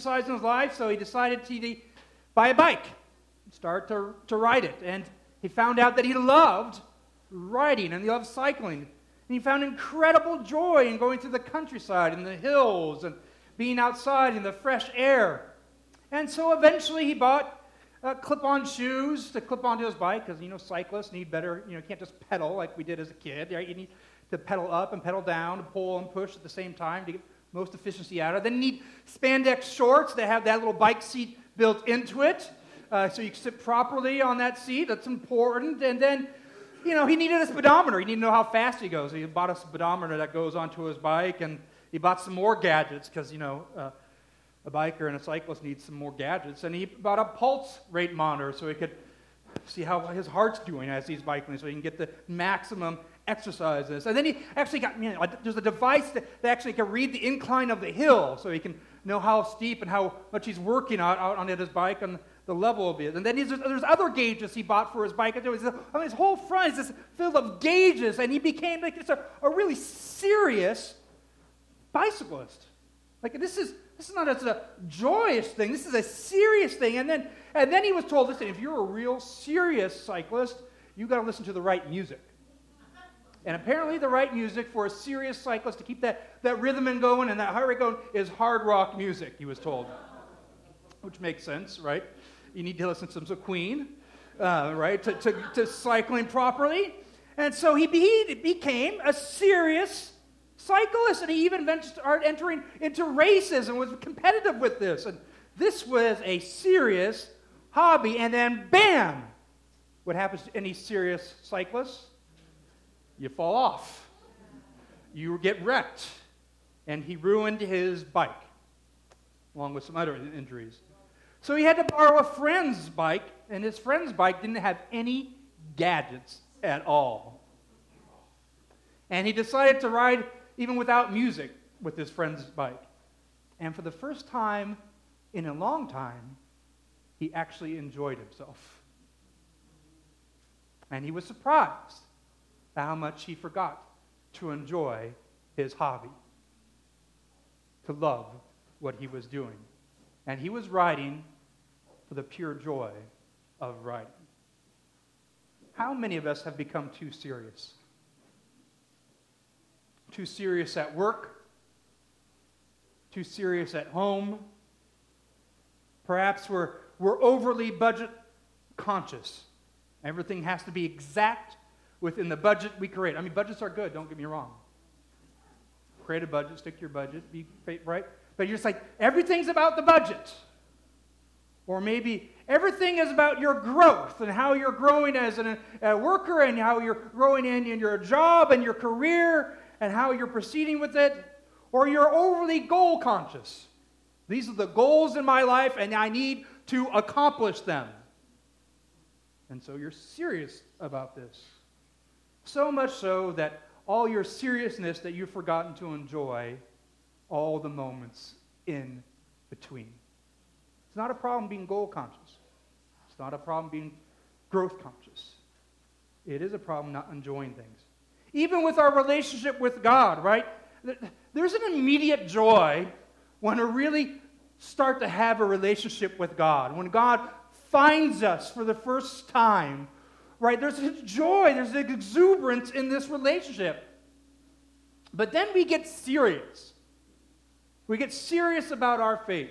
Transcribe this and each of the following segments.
exercise in his life, so he decided to buy a bike, start to, to ride it. And he found out that he loved riding and he loved cycling. And he found incredible joy in going through the countryside and the hills and being outside in the fresh air. And so eventually he bought uh, clip-on shoes to clip onto his bike because you know cyclists need better. You know, can't just pedal like we did as a kid. Right? You need to pedal up and pedal down, pull and push at the same time to get most efficiency out of. Then you need spandex shorts that have that little bike seat built into it, uh, so you can sit properly on that seat. That's important. And then, you know, he needed a speedometer. He needed to know how fast he goes. He bought a speedometer that goes onto his bike, and he bought some more gadgets because you know. Uh, a biker and a cyclist needs some more gadgets. And he bought a pulse rate monitor so he could see how his heart's doing as he's biking so he can get the maximum exercises. And then he actually got, you know, there's a device that, that actually can read the incline of the hill so he can know how steep and how much he's working out, out on his bike and the level of it. And then there's, there's other gauges he bought for his bike. And was, I his whole front is just filled of gauges, and he became like just a, a really serious bicyclist. Like this is this is not just a joyous thing. This is a serious thing. And then, and then he was told, listen, if you're a real serious cyclist, you've got to listen to the right music. And apparently, the right music for a serious cyclist to keep that, that rhythm and going and that heart rate going is hard rock music, he was told. Which makes sense, right? You need to listen to some Queen, uh, right, to, to, to cycling properly. And so he, he became a serious cyclist, and he even started entering into races and was competitive with this. And this was a serious hobby. And then, bam! What happens to any serious cyclist? You fall off. You get wrecked. And he ruined his bike, along with some other injuries. So he had to borrow a friend's bike, and his friend's bike didn't have any gadgets at all. And he decided to ride even without music, with his friend's bike. And for the first time in a long time, he actually enjoyed himself. And he was surprised how much he forgot to enjoy his hobby, to love what he was doing. And he was writing for the pure joy of writing. How many of us have become too serious? too serious at work, too serious at home. Perhaps we're, we're overly budget conscious. Everything has to be exact within the budget we create. I mean, budgets are good, don't get me wrong. Create a budget, stick to your budget, be right. But you're just like, everything's about the budget. Or maybe everything is about your growth and how you're growing as an, a worker and how you're growing in, in your job and your career and how you're proceeding with it, or you're overly goal conscious. These are the goals in my life, and I need to accomplish them. And so you're serious about this. So much so that all your seriousness that you've forgotten to enjoy all the moments in between. It's not a problem being goal conscious. It's not a problem being growth conscious. It is a problem not enjoying things. Even with our relationship with God, right? There's an immediate joy when we really start to have a relationship with God. When God finds us for the first time, right? There's joy, there's an exuberance in this relationship. But then we get serious. We get serious about our faith.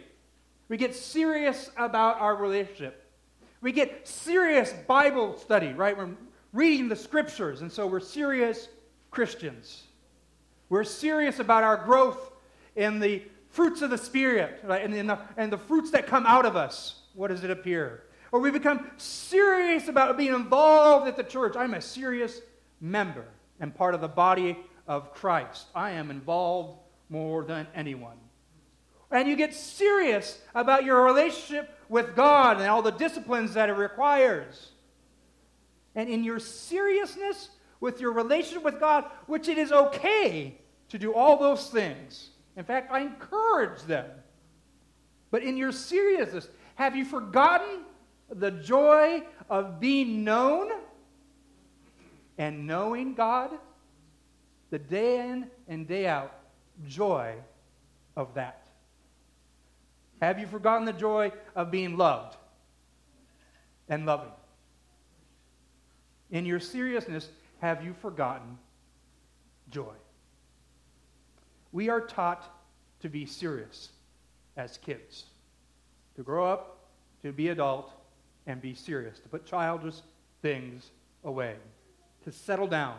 We get serious about our relationship. We get serious Bible study, right? We're reading the scriptures, and so we're serious Christians. We're serious about our growth in the fruits of the Spirit right? and, the, and the fruits that come out of us. What does it appear? Or we become serious about being involved at the church. I'm a serious member and part of the body of Christ. I am involved more than anyone. And you get serious about your relationship with God and all the disciplines that it requires. And in your seriousness, with your relationship with God, which it is okay to do all those things. In fact, I encourage them. But in your seriousness, have you forgotten the joy of being known and knowing God? The day in and day out joy of that. Have you forgotten the joy of being loved and loving? In your seriousness, have you forgotten joy? We are taught to be serious as kids, to grow up, to be adult, and be serious, to put childish things away, to settle down.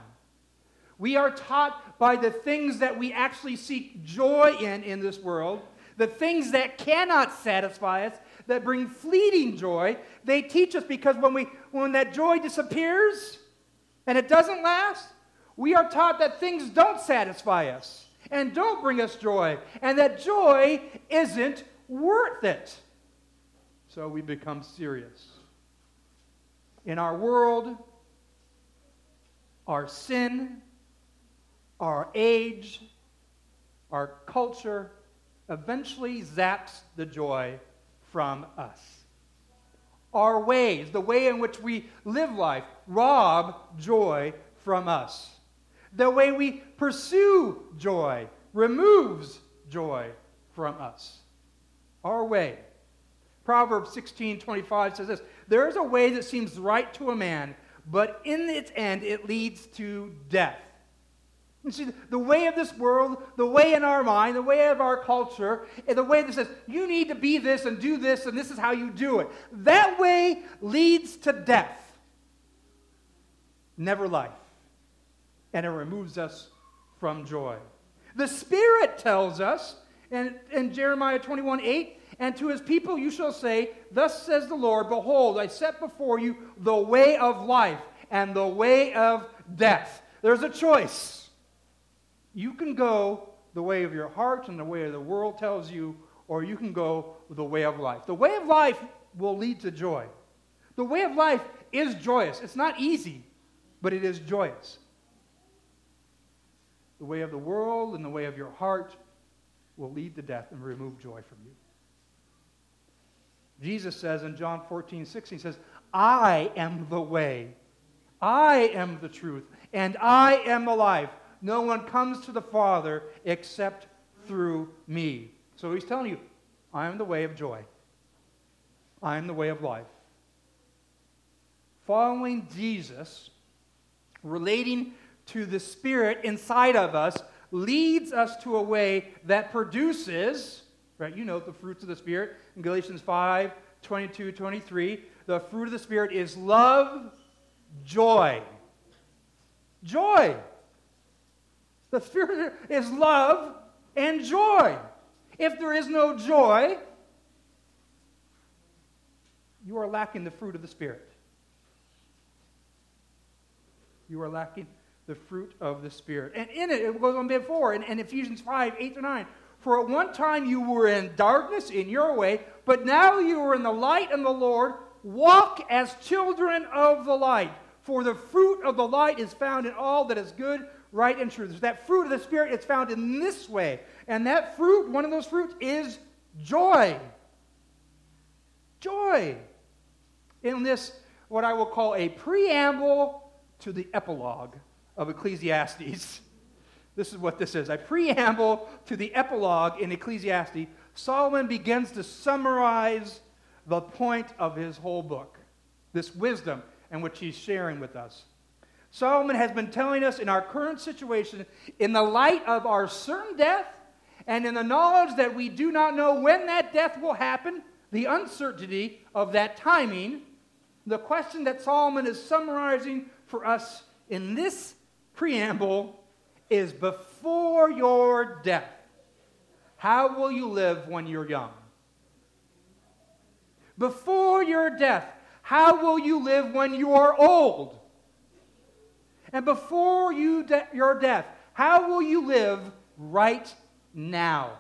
We are taught by the things that we actually seek joy in in this world, the things that cannot satisfy us, that bring fleeting joy. They teach us because when, we, when that joy disappears and it doesn't last, we are taught that things don't satisfy us and don't bring us joy, and that joy isn't worth it. So we become serious. In our world, our sin, our age, our culture eventually zaps the joy from us. Our ways, the way in which we live life, rob joy from us. The way we pursue joy removes joy from us. Our way. Proverbs 16:25 says this, there is a way that seems right to a man, but in its end it leads to death. You see, the way of this world, the way in our mind, the way of our culture, the way that says, you need to be this and do this, and this is how you do it. That way leads to death, never life. And it removes us from joy. The Spirit tells us in, in Jeremiah 21 8, and to his people you shall say, Thus says the Lord, Behold, I set before you the way of life and the way of death. There's a choice. You can go the way of your heart and the way the world tells you, or you can go the way of life. The way of life will lead to joy. The way of life is joyous. It's not easy, but it is joyous. The way of the world and the way of your heart will lead to death and remove joy from you. Jesus says in John 14, 16, he says, I am the way, I am the truth, and I am the life. No one comes to the Father except through me. So he's telling you, I am the way of joy. I am the way of life. Following Jesus, relating to the Spirit inside of us, leads us to a way that produces, right? You know the fruits of the Spirit in Galatians 5 22, 23. The fruit of the Spirit is love, joy. Joy. The Spirit is love and joy. If there is no joy, you are lacking the fruit of the Spirit. You are lacking the fruit of the Spirit. And in it, it goes on before, in, in Ephesians 5 8 to 9. For at one time you were in darkness in your way, but now you are in the light and the Lord. Walk as children of the light. For the fruit of the light is found in all that is good right and true. That fruit of the Spirit is found in this way. And that fruit, one of those fruits, is joy. Joy. In this, what I will call a preamble to the epilogue of Ecclesiastes. This is what this is a preamble to the epilogue in Ecclesiastes. Solomon begins to summarize the point of his whole book, this wisdom in which he's sharing with us. Solomon has been telling us in our current situation, in the light of our certain death, and in the knowledge that we do not know when that death will happen, the uncertainty of that timing, the question that Solomon is summarizing for us in this preamble is before your death, how will you live when you're young? Before your death, how will you live when you are old? And before you de- your death, how will you live right now?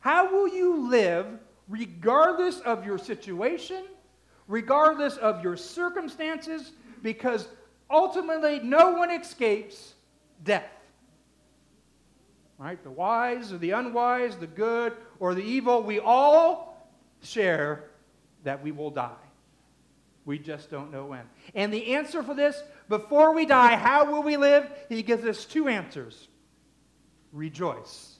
How will you live regardless of your situation, regardless of your circumstances? Because ultimately, no one escapes death. Right? The wise or the unwise, the good or the evil, we all share that we will die. We just don't know when. And the answer for this, before we die, how will we live? He gives us two answers rejoice.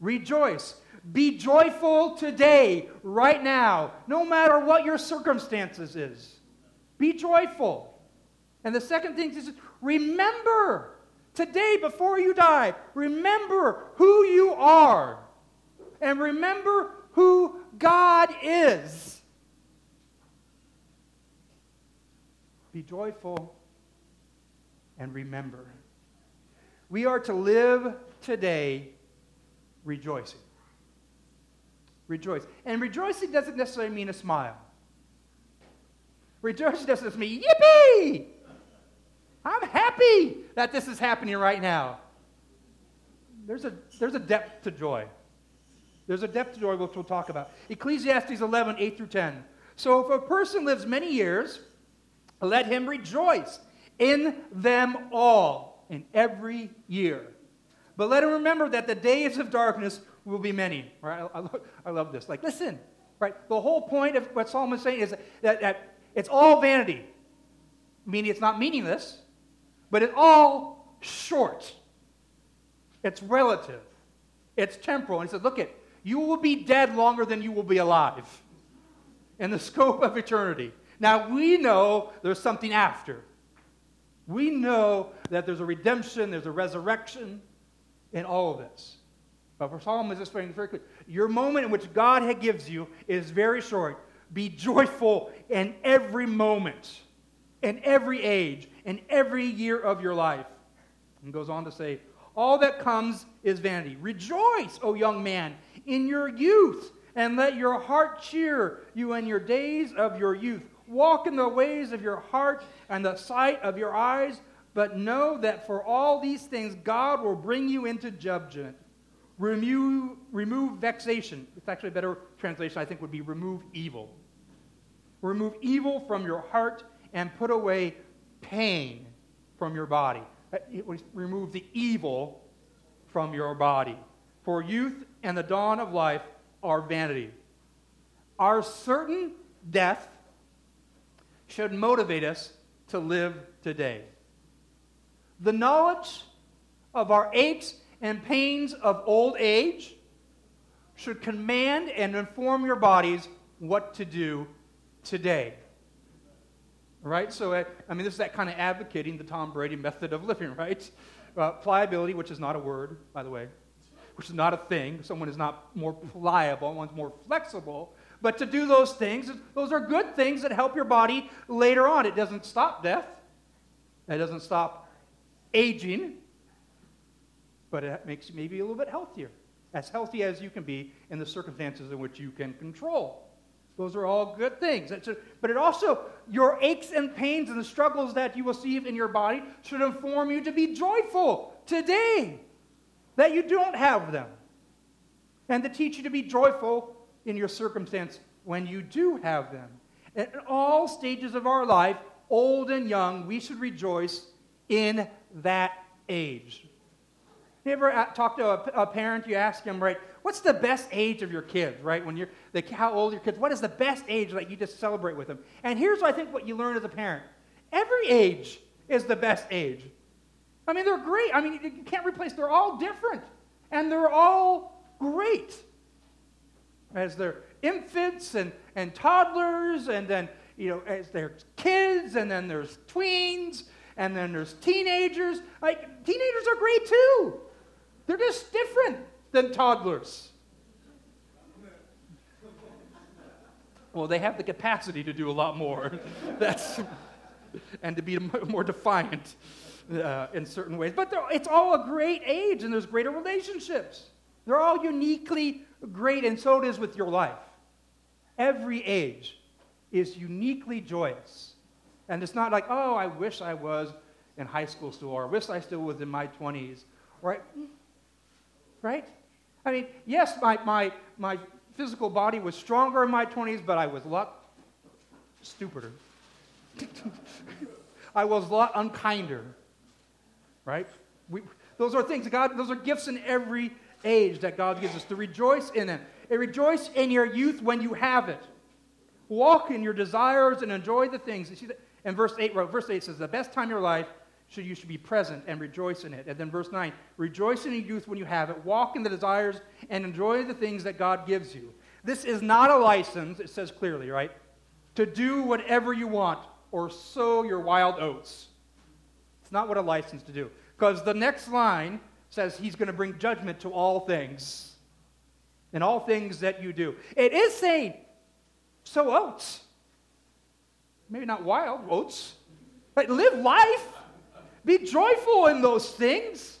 Rejoice. Be joyful today, right now, no matter what your circumstances is. Be joyful. And the second thing is remember today before you die, remember who you are. And remember who God is. Be joyful and remember. We are to live today rejoicing. Rejoice. And rejoicing doesn't necessarily mean a smile. Rejoicing doesn't mean, yippee! I'm happy that this is happening right now. There's a, there's a depth to joy. There's a depth to joy which we'll talk about. Ecclesiastes 11, 8 through 10. So if a person lives many years, let him rejoice in them all, in every year. But let him remember that the days of darkness will be many. Right? I, I, love, I love this. Like, listen, right? The whole point of what Solomon is saying is that, that it's all vanity, meaning it's not meaningless, but it's all short. It's relative. It's temporal. And he said, look it, you will be dead longer than you will be alive in the scope of eternity. Now, we know there's something after. We know that there's a redemption, there's a resurrection in all of this. But for Solomon is just very clear. Your moment in which God gives you is very short. Be joyful in every moment, in every age, in every year of your life. And goes on to say, All that comes is vanity. Rejoice, O young man, in your youth, and let your heart cheer you in your days of your youth. Walk in the ways of your heart and the sight of your eyes, but know that for all these things God will bring you into judgment. Remove, remove vexation. It's actually a better translation, I think, would be remove evil. Remove evil from your heart and put away pain from your body. Uh, remove the evil from your body. For youth and the dawn of life are vanity. Our certain death should motivate us to live today. The knowledge of our aches and pains of old age should command and inform your bodies what to do today. Right? So, uh, I mean, this is that kind of advocating the Tom Brady method of living, right? Uh, pliability, which is not a word, by the way, which is not a thing. Someone is not more pliable, one's more flexible. But to do those things, those are good things that help your body later on. It doesn't stop death, it doesn't stop aging, but it makes you maybe a little bit healthier. As healthy as you can be in the circumstances in which you can control. Those are all good things. but it also, your aches and pains and the struggles that you see in your body should inform you to be joyful today that you don't have them. And to teach you to be joyful in your circumstance when you do have them. At all stages of our life, old and young, we should rejoice in that age. You ever talk to a, a, parent, you ask him, right, what's the best age of your kids, right? When you're, the, how old are your kids, what is the best age that you just celebrate with them? And here's, I think, what you learn as a parent. Every age is the best age. I mean, they're great. I mean, you can't replace, they're all different. And they're all great as they're infants and, and toddlers, and then, you know, as there's kids, and then there's tweens, and then there's teenagers. Like, teenagers are great too. They're just different than toddlers. Well, they have the capacity to do a lot more. That's, and to be more defiant uh, in certain ways. But it's all a great age, and there's greater relationships. They're all uniquely great, and so it is with your life. Every age is uniquely joyous. And it's not like, oh, I wish I was in high school still, or I wish I still was in my 20s. Right? Right? I mean, yes, my, my, my physical body was stronger in my 20s, but I was a lot stupider. I was a lot unkinder. Right? We, those are things, God, those are gifts in every age that God gives us, to rejoice in it. And rejoice in your youth when you have it. Walk in your desires and enjoy the things. You see that in verse 8, verse 8 says, the best time of your life should you should be present and rejoice in it. And then verse 9, rejoice in your youth when you have it, walk in the desires and enjoy the things that God gives you. This is not a license, it says clearly, right? To do whatever you want or sow your wild oats. It's not what a license to do. Because the next line says he's going to bring judgment to all things and all things that you do. It is saying, sow oats. Maybe not wild oats, but live life. Be joyful in those things.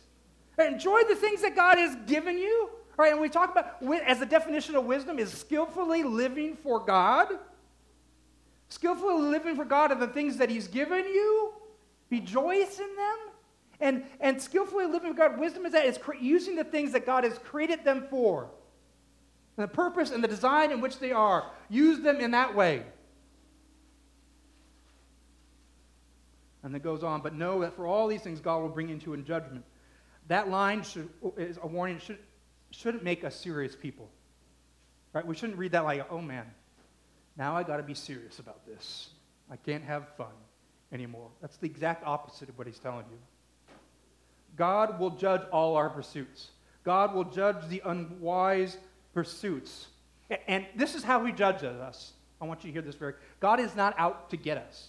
Enjoy the things that God has given you. Right, and we talk about, as the definition of wisdom is skillfully living for God. Skillfully living for God are the things that He's given you. Rejoice in them. And, and skillfully living for God, wisdom is that it's cre- using the things that God has created them for. And the purpose and the design in which they are. Use them in that way. And it goes on, but know that for all these things God will bring into in judgment. That line should, is a warning, should, shouldn't make us serious people. Right? We shouldn't read that like, oh man, now I got to be serious about this. I can't have fun anymore. That's the exact opposite of what he's telling you. God will judge all our pursuits. God will judge the unwise pursuits. And this is how he judges us. I want you to hear this very. God is not out to get us.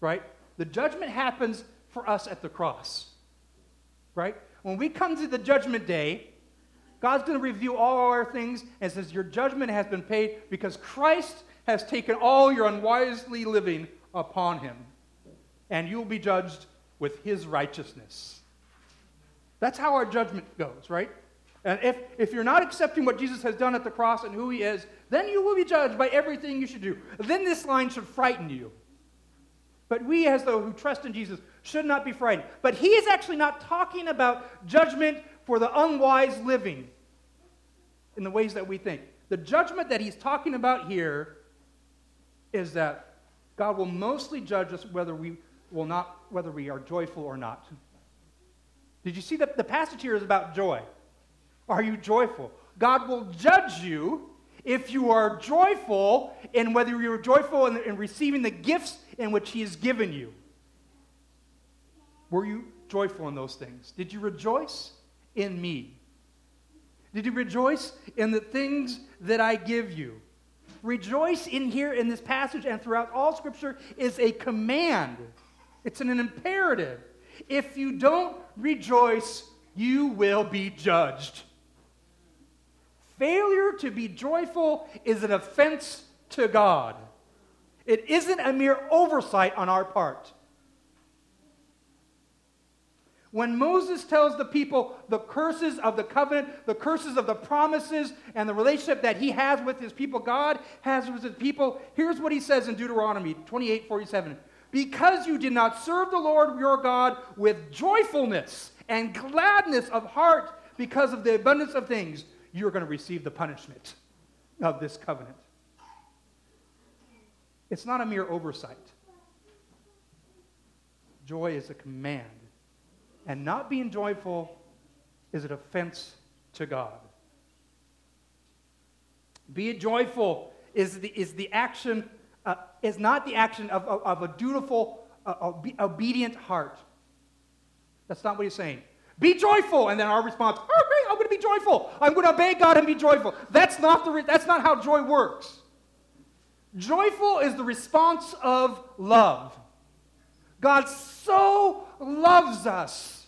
Right? The judgment happens for us at the cross. Right? When we come to the judgment day, God's going to review all our things and says, Your judgment has been paid because Christ has taken all your unwisely living upon him. And you will be judged with his righteousness. That's how our judgment goes, right? And if, if you're not accepting what Jesus has done at the cross and who he is, then you will be judged by everything you should do. Then this line should frighten you. But we, as though who trust in Jesus, should not be frightened. But he is actually not talking about judgment for the unwise living in the ways that we think. The judgment that he's talking about here is that God will mostly judge us whether we will not whether we are joyful or not. Did you see that the passage here is about joy? Are you joyful? God will judge you if you are joyful and whether you are joyful in, in receiving the gifts in which He has given you. Were you joyful in those things? Did you rejoice in me? Did you rejoice in the things that I give you? Rejoice in here in this passage and throughout all Scripture is a command, it's an, imperative. If you don't rejoice, you will be judged. Failure to be joyful is an offense to God. It isn't a mere oversight on our part. When Moses tells the people the curses of the covenant, the curses of the promises, and the relationship that he has with his people, God has with his people, here's what he says in Deuteronomy 28 47. Because you did not serve the Lord your God with joyfulness and gladness of heart because of the abundance of things, you're going to receive the punishment of this covenant. It's not a mere oversight. Joy is a command. And not being joyful is an offense to God. Be joyful is the, is the action, uh, is not the action of, of, of a dutiful, uh, obedient heart. That's not what he's saying. Be joyful. And then our response, oh, great, I'm going to be joyful. I'm going to obey God and be joyful. That's not, the re- that's not how joy works. Joyful is the response of love. God so loves us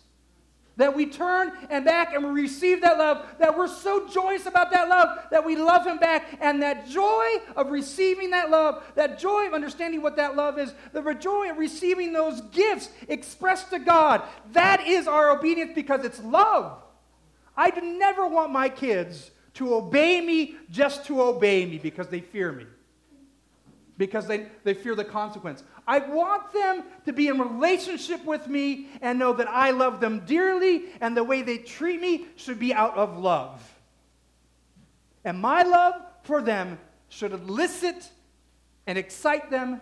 that we turn and back and we receive that love, that we're so joyous about that love that we love Him back. And that joy of receiving that love, that joy of understanding what that love is, the joy of receiving those gifts expressed to God, that is our obedience because it's love. I never want my kids to obey me just to obey me because they fear me because they, they fear the consequence. I want them to be in relationship with me and know that I love them dearly, and the way they treat me should be out of love. And my love for them should elicit and excite them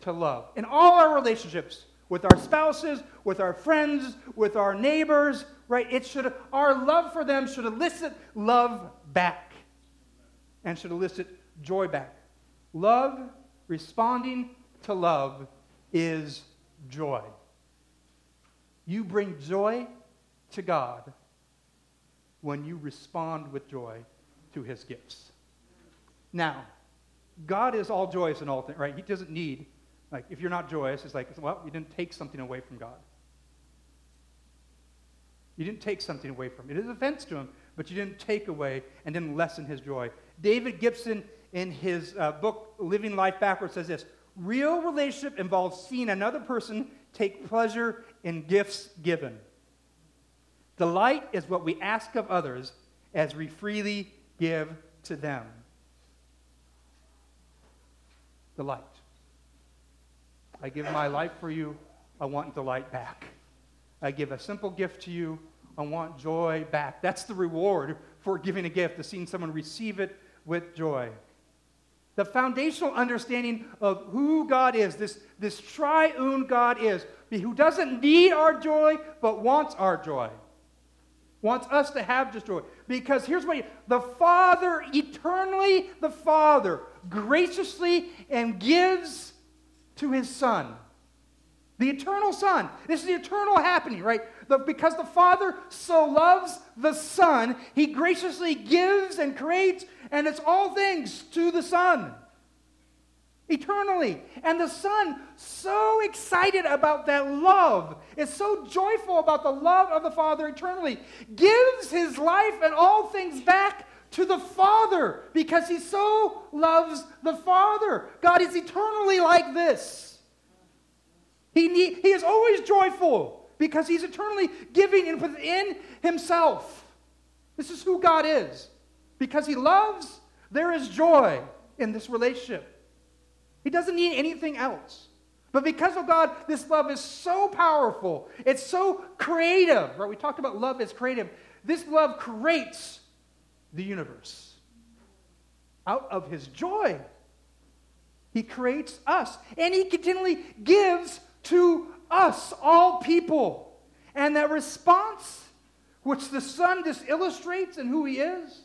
to love. In all our relationships, with our spouses, with our friends, with our neighbors, right? It should our love for them should elicit love back and should elicit joy back. Love responding to love is joy. You bring joy to God when you respond with joy to his gifts. Now, God is all joyous and all things, right? He doesn't need, like, if you're not joyous, it's like, well, you didn't take something away from God. You didn't take something away from him. It is offense to him, but you didn't take away and didn't lessen his joy. David Gibson, in his uh, book, Living Life Backwards, says this Real relationship involves seeing another person take pleasure in gifts given. Delight is what we ask of others as we freely give to them. Delight. I give my life for you, I want delight back. I give a simple gift to you, I want joy back. That's the reward for giving a gift, to seeing someone receive it with joy. The foundational understanding of who God is, this, this triune God is, who doesn't need our joy, but wants our joy. Wants us to have just joy. Because here's what he, the Father, eternally, the Father, graciously and gives to his Son. The eternal Son. This is the eternal happening, right? Because the Father so loves the Son, He graciously gives and creates, and it's all things to the Son. Eternally. And the Son, so excited about that love, is so joyful about the love of the Father eternally, gives His life and all things back to the Father because He so loves the Father. God is eternally like this. He, need, he is always joyful because he's eternally giving in within himself. This is who God is. Because he loves, there is joy in this relationship. He doesn't need anything else. But because of God, this love is so powerful. It's so creative. Right? We talked about love as creative. This love creates the universe out of his joy. He creates us, and he continually gives to us, all people. And that response, which the Son just illustrates in who He is,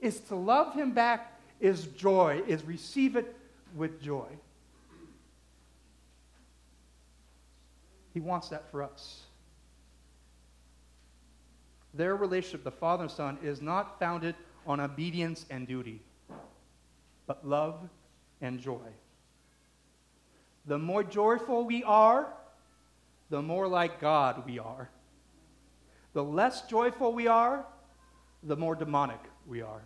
is to love Him back is joy, is receive it with joy. He wants that for us. Their relationship, the Father and Son, is not founded on obedience and duty, but love and joy. The more joyful we are, the more like God we are. The less joyful we are, the more demonic we are.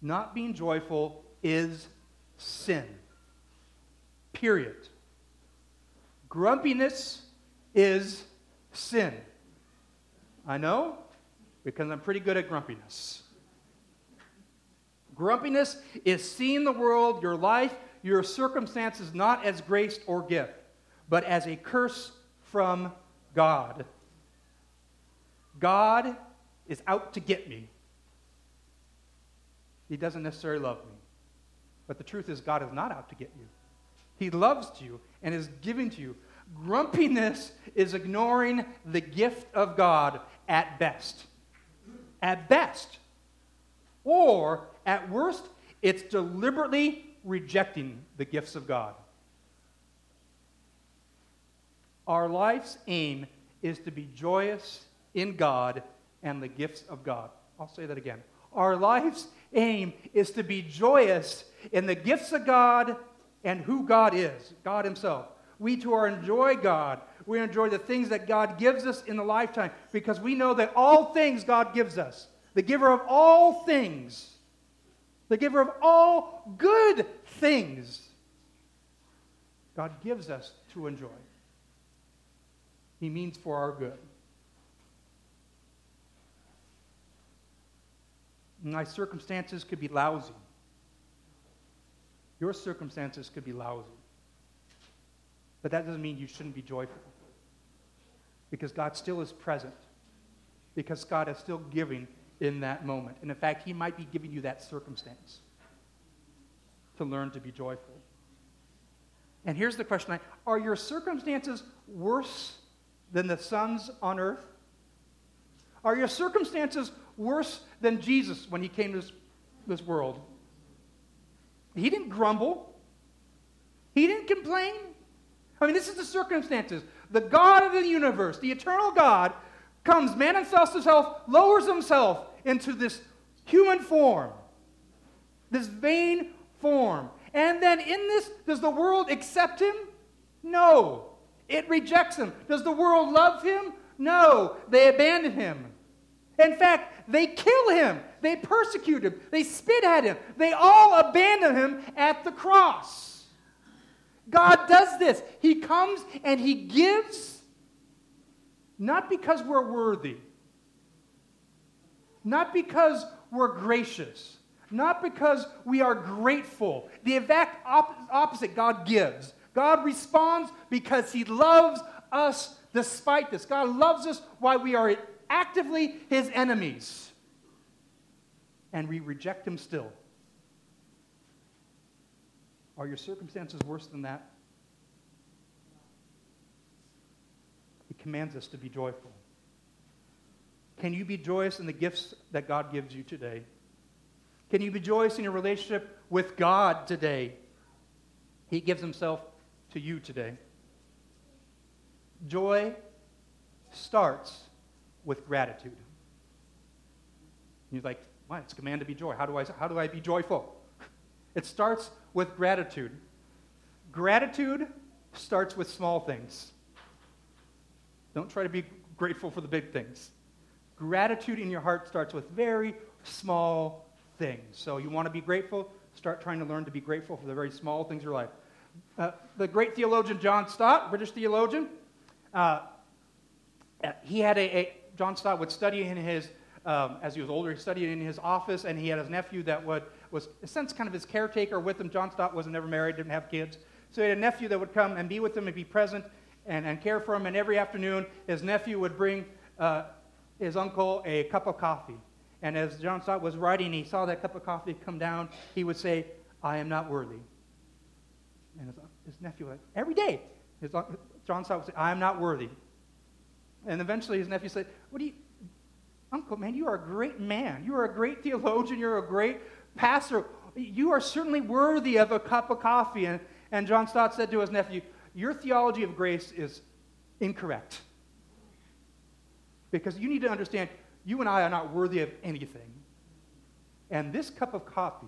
Not being joyful is sin. Period. Grumpiness is sin. I know because I'm pretty good at grumpiness. Grumpiness is seeing the world, your life, your circumstances not as grace or gift, but as a curse from God. God is out to get me. He doesn't necessarily love me. But the truth is, God is not out to get you. He loves you and is giving to you. Grumpiness is ignoring the gift of God at best. At best. Or, at worst, it's deliberately rejecting the gifts of God. Our life's aim is to be joyous in God and the gifts of God. I'll say that again. Our life's aim is to be joyous in the gifts of God and who God is, God Himself. We too are enjoy God. We enjoy the things that God gives us in the lifetime because we know that all things God gives us, the giver of all things, the giver of all good things God gives us to enjoy. He means for our good. My circumstances could be lousy. Your circumstances could be lousy. But that doesn't mean you shouldn't be joyful. Because God still is present. Because God is still giving in that moment. And in fact, He might be giving you that circumstance to learn to be joyful. And here's the question Are your circumstances worse than the sons on earth? Are your circumstances worse than Jesus when he came to this, this world? He didn't grumble. He didn't complain. I mean, this is the circumstances. The God of the universe, the eternal God, comes, manifests himself, lowers himself into this human form, this vain form. And then in this, does the world accept him? No. It rejects him. Does the world love him? No. They abandon him. In fact, they kill him. They persecute him. They spit at him. They all abandon him at the cross. God does this. He comes and he gives, not because we're worthy, not because we're gracious, not because we are grateful. The exact op- opposite God gives. God responds because he loves us despite this. God loves us while we are actively his enemies. And we reject him still. Are your circumstances worse than that? He commands us to be joyful. Can you be joyous in the gifts that God gives you today? Can you be joyous in your relationship with God today? He gives himself to you today. Joy starts with gratitude. You're like, why? It's command to be joy. How do I, how do I be joyful? It starts with gratitude. Gratitude starts with small things. Don't try to be grateful for the big things. Gratitude in your heart starts with very small things. So you want to be grateful? Start trying to learn to be grateful for the very small things in your life. Uh, the great theologian John Stott, British theologian, uh, he had a, a, John Stott would study in his, um, as he was older, he studied in his office, and he had his nephew that would, was, in a sense, kind of his caretaker with him. John Stott was never married, didn't have kids. So he had a nephew that would come and be with him and be present and, and care for him. And every afternoon, his nephew would bring uh, his uncle a cup of coffee. And as John Stott was writing, he saw that cup of coffee come down. He would say, I am not worthy. And his, his nephew, would, every day, his, John Stott would say, I am not worthy. And eventually his nephew said, What do you, Uncle, man, you are a great man. You are a great theologian. You're a great pastor. You are certainly worthy of a cup of coffee. And, and John Stott said to his nephew, Your theology of grace is incorrect. Because you need to understand, you and I are not worthy of anything. And this cup of coffee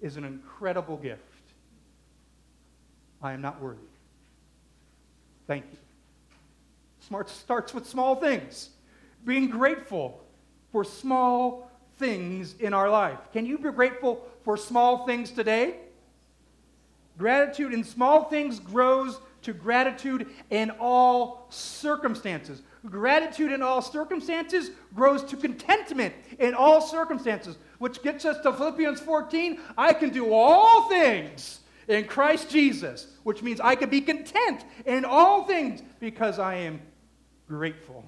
is an incredible gift. I am not worthy. Thank you. Smart starts with small things. Being grateful for small things in our life. Can you be grateful for small things today? Gratitude in small things grows to gratitude in all circumstances. Gratitude in all circumstances grows to contentment in all circumstances, which gets us to Philippians 14. I can do all things in Christ Jesus, which means I can be content in all things because I am grateful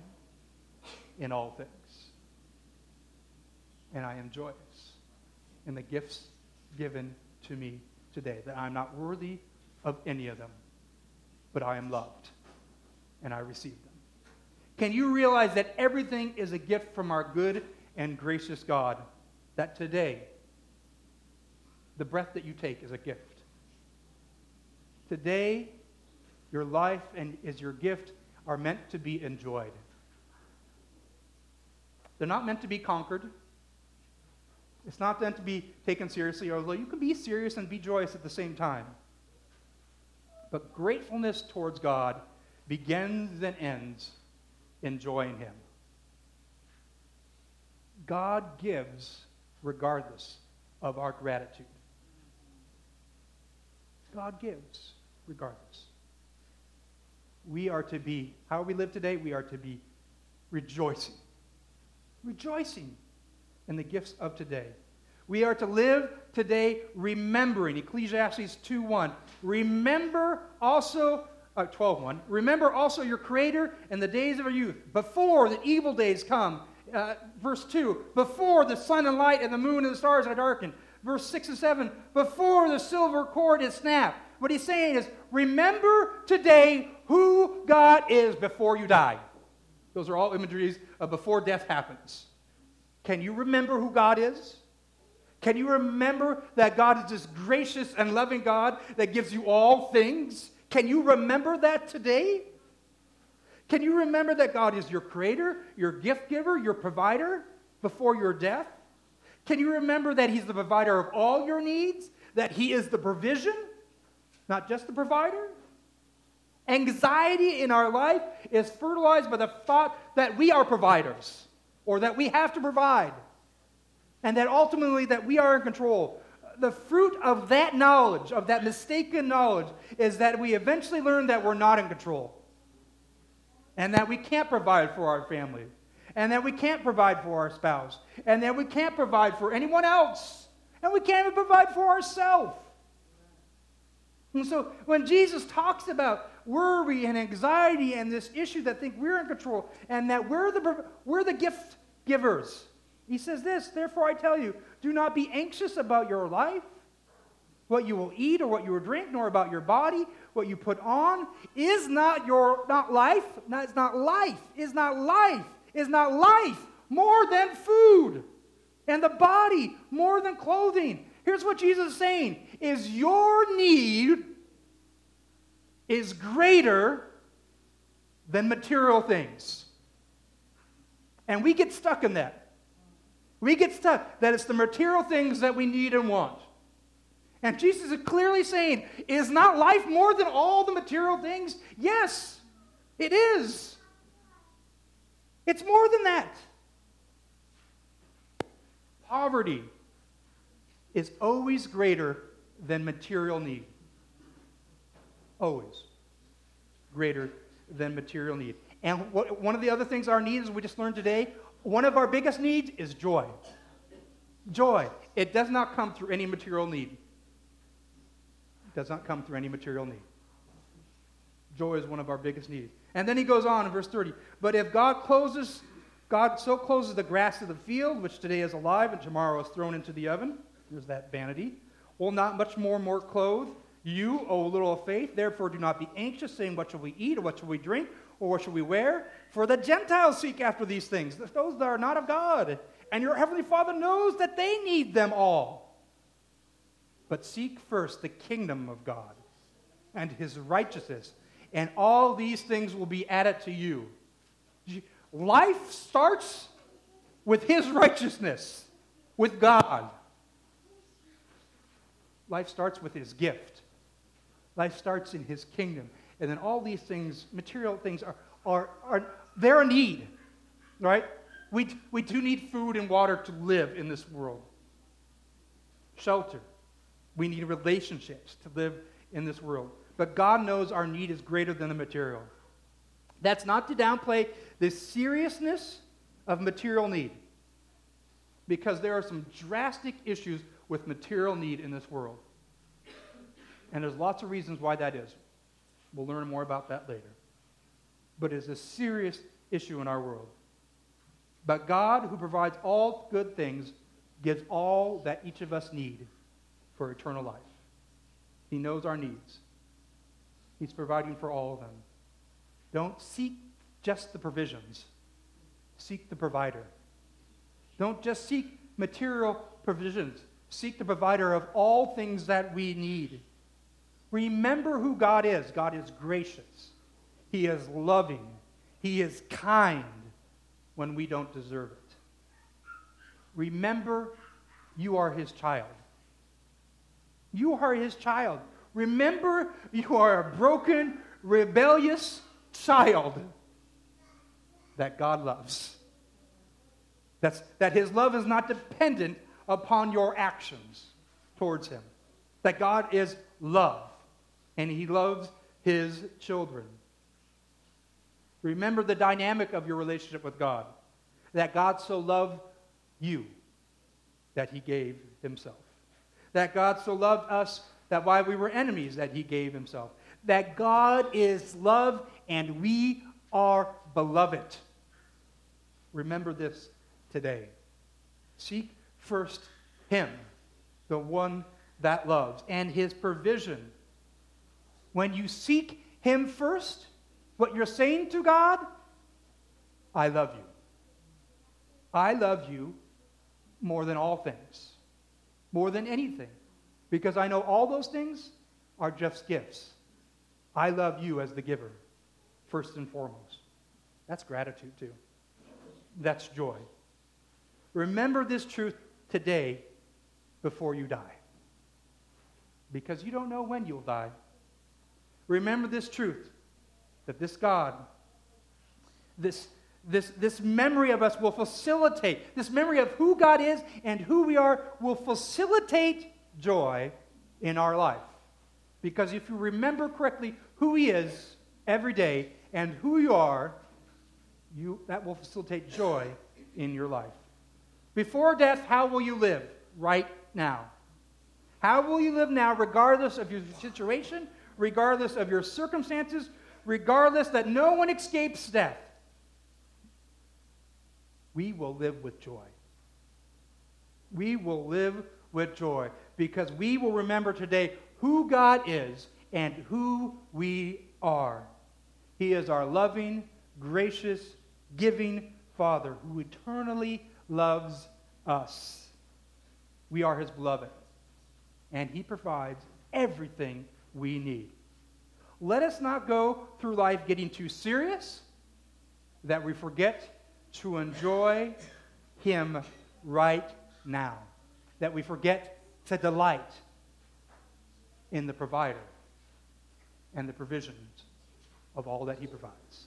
in all things. And I am joyous in the gifts given to me today, that I'm not worthy of any of them, but I am loved and I receive them. Can you realize that everything is a gift from our good and gracious God? That today, the breath that you take is a gift. Today, your life and is your gift are meant to be enjoyed. They're not meant to be conquered. It's not meant to be taken seriously, although you can be serious and be joyous at the same time. But gratefulness towards God begins and ends in joy in Him. God gives regardless of our gratitude. God gives regardless. We are to be, how we live today, we are to be rejoicing. Rejoicing in the gifts of today. We are to live today remembering, Ecclesiastes 2.1. Remember also, uh, 12.1. Remember also your Creator in the days of your youth, before the evil days come. Uh, verse 2, before the sun and light and the moon and the stars are darkened. Verse 6 and 7, before the silver cord is snapped. What he's saying is, remember today who God is before you die. Those are all imageries of before death happens. Can you remember who God is? Can you remember that God is this gracious and loving God that gives you all things? Can you remember that today? Can you remember that God is your creator, your gift giver, your provider before your death? Can you remember that He's the provider of all your needs? That He is the provision, not just the provider? Anxiety in our life is fertilized by the thought that we are providers or that we have to provide and that ultimately that we are in control. The fruit of that knowledge, of that mistaken knowledge, is that we eventually learn that we're not in control and that we can't provide for our family and that we can't provide for our spouse and that we can't provide for anyone else and we can't even provide for ourselves. And so when Jesus talks about worry and anxiety and this issue that think we're in control and that we're the, we're the gift givers, he says this, therefore I tell you, do not be anxious about your life, what you will eat or what you will drink, nor about your body, what you put on. Is not your not life, not, it's not life, is not life, is not life more than food, and the body more than clothing. Here's what Jesus is saying is your need is greater than material things. And we get stuck in that. We get stuck that it's the material things that we need and want. And Jesus is clearly saying, Is not life more than all the material things? Yes, it is. It's more than that. Poverty is always greater than material need. Always greater than material need. And one of the other things our needs we just learned today, one of our biggest needs is joy. Joy. It does not come through any material need. It does not come through any material need. Joy is one of our biggest needs. And then he goes on in verse 30. But if God closes, God so closes the grass of the field, which today is alive and tomorrow is thrown into the oven, there's that vanity, will not much more more clothe you, O little of faith? Therefore do not be anxious, saying, What shall we eat, or what shall we drink, or what shall we wear? For the Gentiles seek after these things, those that are not of God. And your heavenly Father knows that they need them all. But seek first the kingdom of God and his righteousness, and all these things will be added to you. Life starts with his righteousness, with God. Life starts with his gift. Life starts in his kingdom. And then all these things, material things, are, are, are they're a need, right? We, we do need food and water to live in this world. Shelter. We need relationships to live in this world. But God knows our need is greater than the material. That's not to downplay the seriousness of material need, because there are some drastic issues with material need in this world. And there's lots of reasons why that is. We'll learn more about that later. But it's a serious issue in our world. But God, who provides all good things, gives all that each of us need for eternal life. He knows our needs. He's providing for all of them. Don't seek just the provisions, seek the provider. Don't just seek material provisions, seek the provider of all things that we need. Remember who God is God is gracious, He is loving, He is kind when we don't deserve it. Remember you are His child. You are his child. Remember, you are a broken, rebellious child that God loves. That's, that his love is not dependent upon your actions towards him. That God is love, and he loves his children. Remember the dynamic of your relationship with God. That God so loved you that he gave himself that God so loved us that while we were enemies that he gave himself. That God is love and we are beloved. Remember this today. Seek first him, the one that loves, and his provision. When you seek him first, what you're saying to God, I love you. I love you more than all things more than anything because I know all those things are just gifts. I love you as the giver, first and foremost. That's gratitude, too. That's joy. Remember this truth today before you die. Because you don't know when you'll die. Remember this truth that this God, this, this, this memory of us will facilitate, this memory of who God is and who we are will facilitate joy in our life. Because if you remember correctly who He is every day and who you are, you, that will facilitate joy in your life. Before death, how will you live? Right now. How will you live now, regardless of your situation, regardless of your circumstances, regardless that no one escapes death? We will live with joy. We will live with joy because we will remember today who God is and who we are. He is our loving, gracious, giving Father who eternally loves us. We are his beloved, and he provides everything we need. Let us not go through life getting too serious that we forget to enjoy him right now, that we forget to delight in the provider and the provisions of all that he provides.